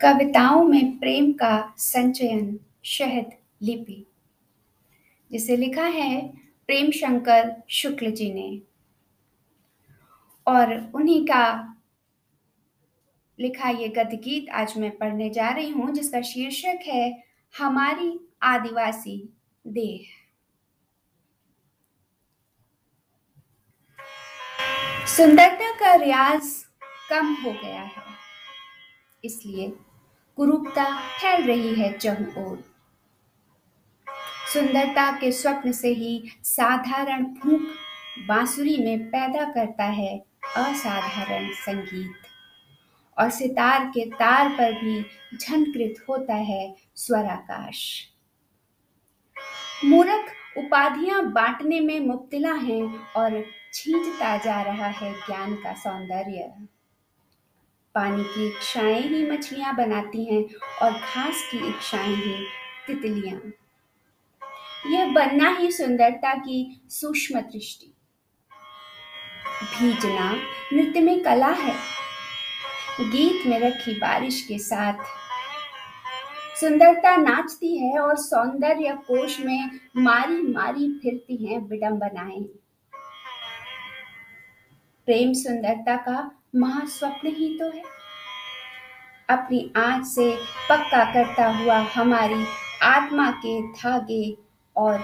कविताओं में प्रेम का संचयन शहद लिपि। जिसे लिखा है प्रेम शंकर शुक्ल जी ने। और उन्हीं का लिखा ये गद्य गीत आज मैं पढ़ने जा रही हूँ, जिसका शीर्षक है हमारी आदिवासी देह। सुंदरता का रियाज कम हो गया है, इसलिए कुरूपता फैल रही है चहु ओर। सुंदरता के स्वप्न से ही साधारण फूक बांसुरी में पैदा करता है असाधारण संगीत। और सितार के तार पर भी झनकृत होता है स्वराकाश। मूर्ख उपाधियाँ बांटने में मुब्तला हैं और छींचता जा रहा है ज्ञान का सौंदर्य। पानी की इच्छाएँ ही मछलियाँ बनाती हैं और घास की इच्छाएँ ही तितलियाँ। यह बनना ही सुंदरता की सूक्ष्म दृष्टि। भीजना नृत्य में कला है। गीत में रखी बारिश के साथ सुंदरता नाचती है और सौंदर्य कोश में मारी मारी फिरती हैं विडंबनाएँ। प्रेम सुंदरता का महास्वप्न ही तो है। अपनी आँच से पक्का करता हुआ हमारी आत्मा के धागे और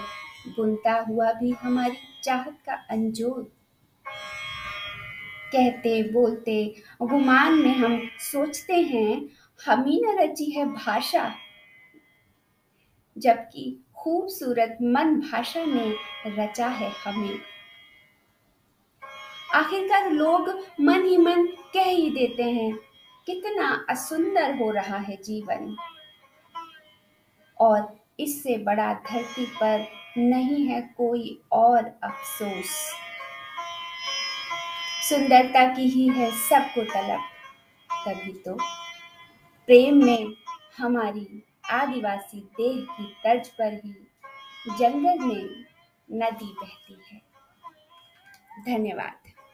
बुनता हुआ भी हमारी चाहत का अंजोर। कहते, बोलते, गुमान में हम सोचते हैं, हम ही न रची है भाषा। जबकि खूबसूरत मन भाषा ने रचा है हमें। आखिरकार लोग मन ही मन कह ही देते हैं, कितना असुंदर हो रहा है जीवन। और इससे बड़ा धरती पर नहीं है कोई और अफसोस। सुंदरता की ही है सबको तलब। तभी तो प्रेम में हमारी आदिवासी देह की तर्ज पर ही जंगल में नदी बहती है। धन्यवाद।